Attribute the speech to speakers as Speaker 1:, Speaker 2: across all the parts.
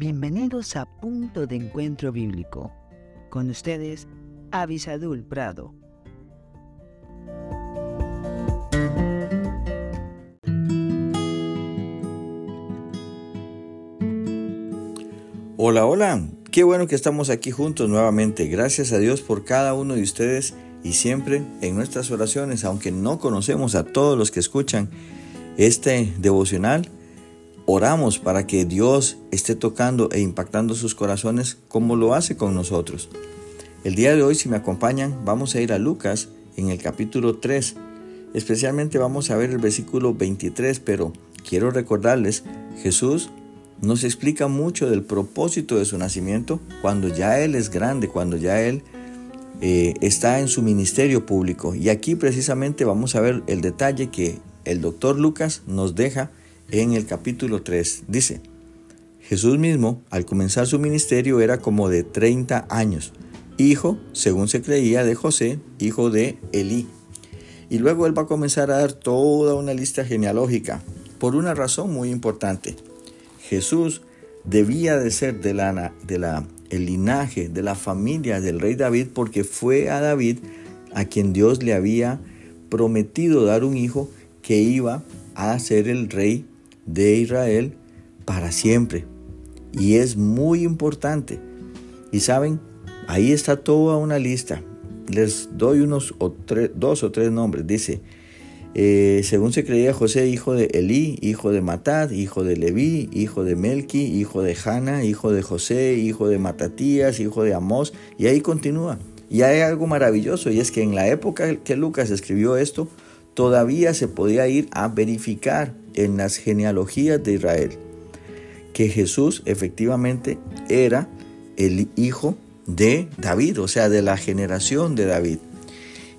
Speaker 1: Bienvenidos a Punto de Encuentro Bíblico. Con ustedes, Avisadul Prado.
Speaker 2: Hola, hola. Qué bueno que estamos aquí juntos nuevamente. Gracias a Dios por cada uno de ustedes y siempre en nuestras oraciones, aunque no conocemos a todos los que escuchan este devocional, oramos para que Dios esté tocando e impactando sus corazones como lo hace con nosotros. El día de hoy, si me acompañan, vamos a ir a Lucas en el capítulo 3. Especialmente vamos a ver el versículo 23, pero quiero recordarles, Jesús nos explica mucho del propósito de su nacimiento cuando ya Él es grande, cuando ya Él eh, está en su ministerio público. Y aquí precisamente vamos a ver el detalle que el doctor Lucas nos deja en el capítulo 3. Dice, Jesús mismo, al comenzar su ministerio, era como de 30 años, hijo, según se creía, de José, hijo de Elí. Y luego él va a comenzar a dar toda una lista genealógica, por una razón muy importante. Jesús debía de ser de la, de la el linaje, de la familia del rey David, porque fue a David a quien Dios le había prometido dar un hijo que iba a ser el rey de Israel para siempre. Y es muy importante. Y saben, ahí está toda una lista. Les doy unos o dos o tres nombres. Dice, eh, según se creía José, hijo de Elí, hijo de Matad, hijo de Leví, hijo de Melqui, hijo de Hanna, hijo de José, hijo de Matatías, hijo de Amós, y ahí continúa. Y hay algo maravilloso, y es que en la época que Lucas escribió esto, todavía se podía ir a verificar en las genealogías de Israel que Jesús efectivamente era el hijo de David, o sea, de la generación de David.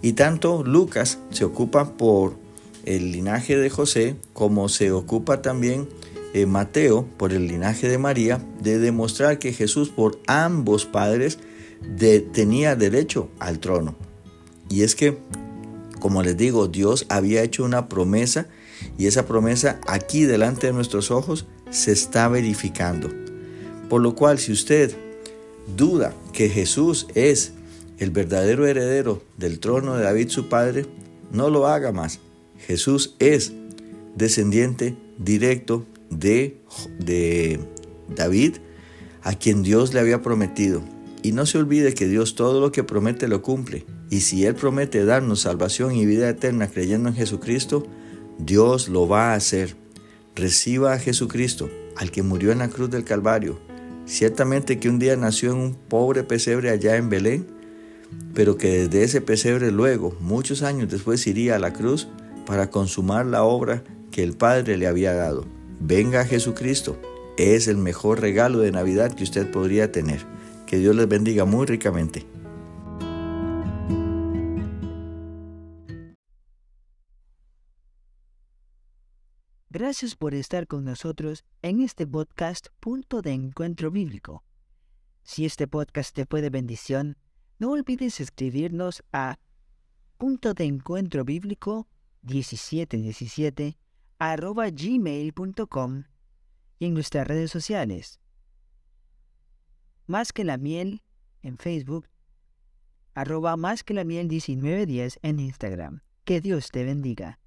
Speaker 2: Y tanto Lucas se ocupa por el linaje de José como se ocupa también eh, Mateo por el linaje de María de demostrar que Jesús por ambos padres tenía derecho al trono. Y es que, como les digo, Dios había hecho una promesa y esa promesa aquí delante de nuestros ojos se está verificando. Por lo cual, si usted duda que Jesús es el verdadero heredero del trono de David su padre, no lo haga más. Jesús es descendiente directo de, de David, a quien Dios le había prometido. Y no se olvide que Dios todo lo que promete lo cumple. Y si Él promete darnos salvación y vida eterna creyendo en Jesucristo, Dios lo va a hacer. Reciba a Jesucristo, al que murió en la cruz del Calvario. Ciertamente que un día nació en un pobre pesebre allá en Belén, pero que desde ese pesebre luego, muchos años después, iría a la cruz para consumar la obra que el Padre le había dado. Venga a Jesucristo, es el mejor regalo de Navidad que usted podría tener. Que Dios les bendiga muy ricamente.
Speaker 1: Gracias por estar con nosotros en este podcast Punto de Encuentro Bíblico. Si este podcast te fue de bendición, no olvides escribirnos a punto de encuentro bíblico 1717 arroba gmail.com y en nuestras redes sociales. Más que la miel en Facebook, arroba más que la miel 1910 en Instagram. Que Dios te bendiga.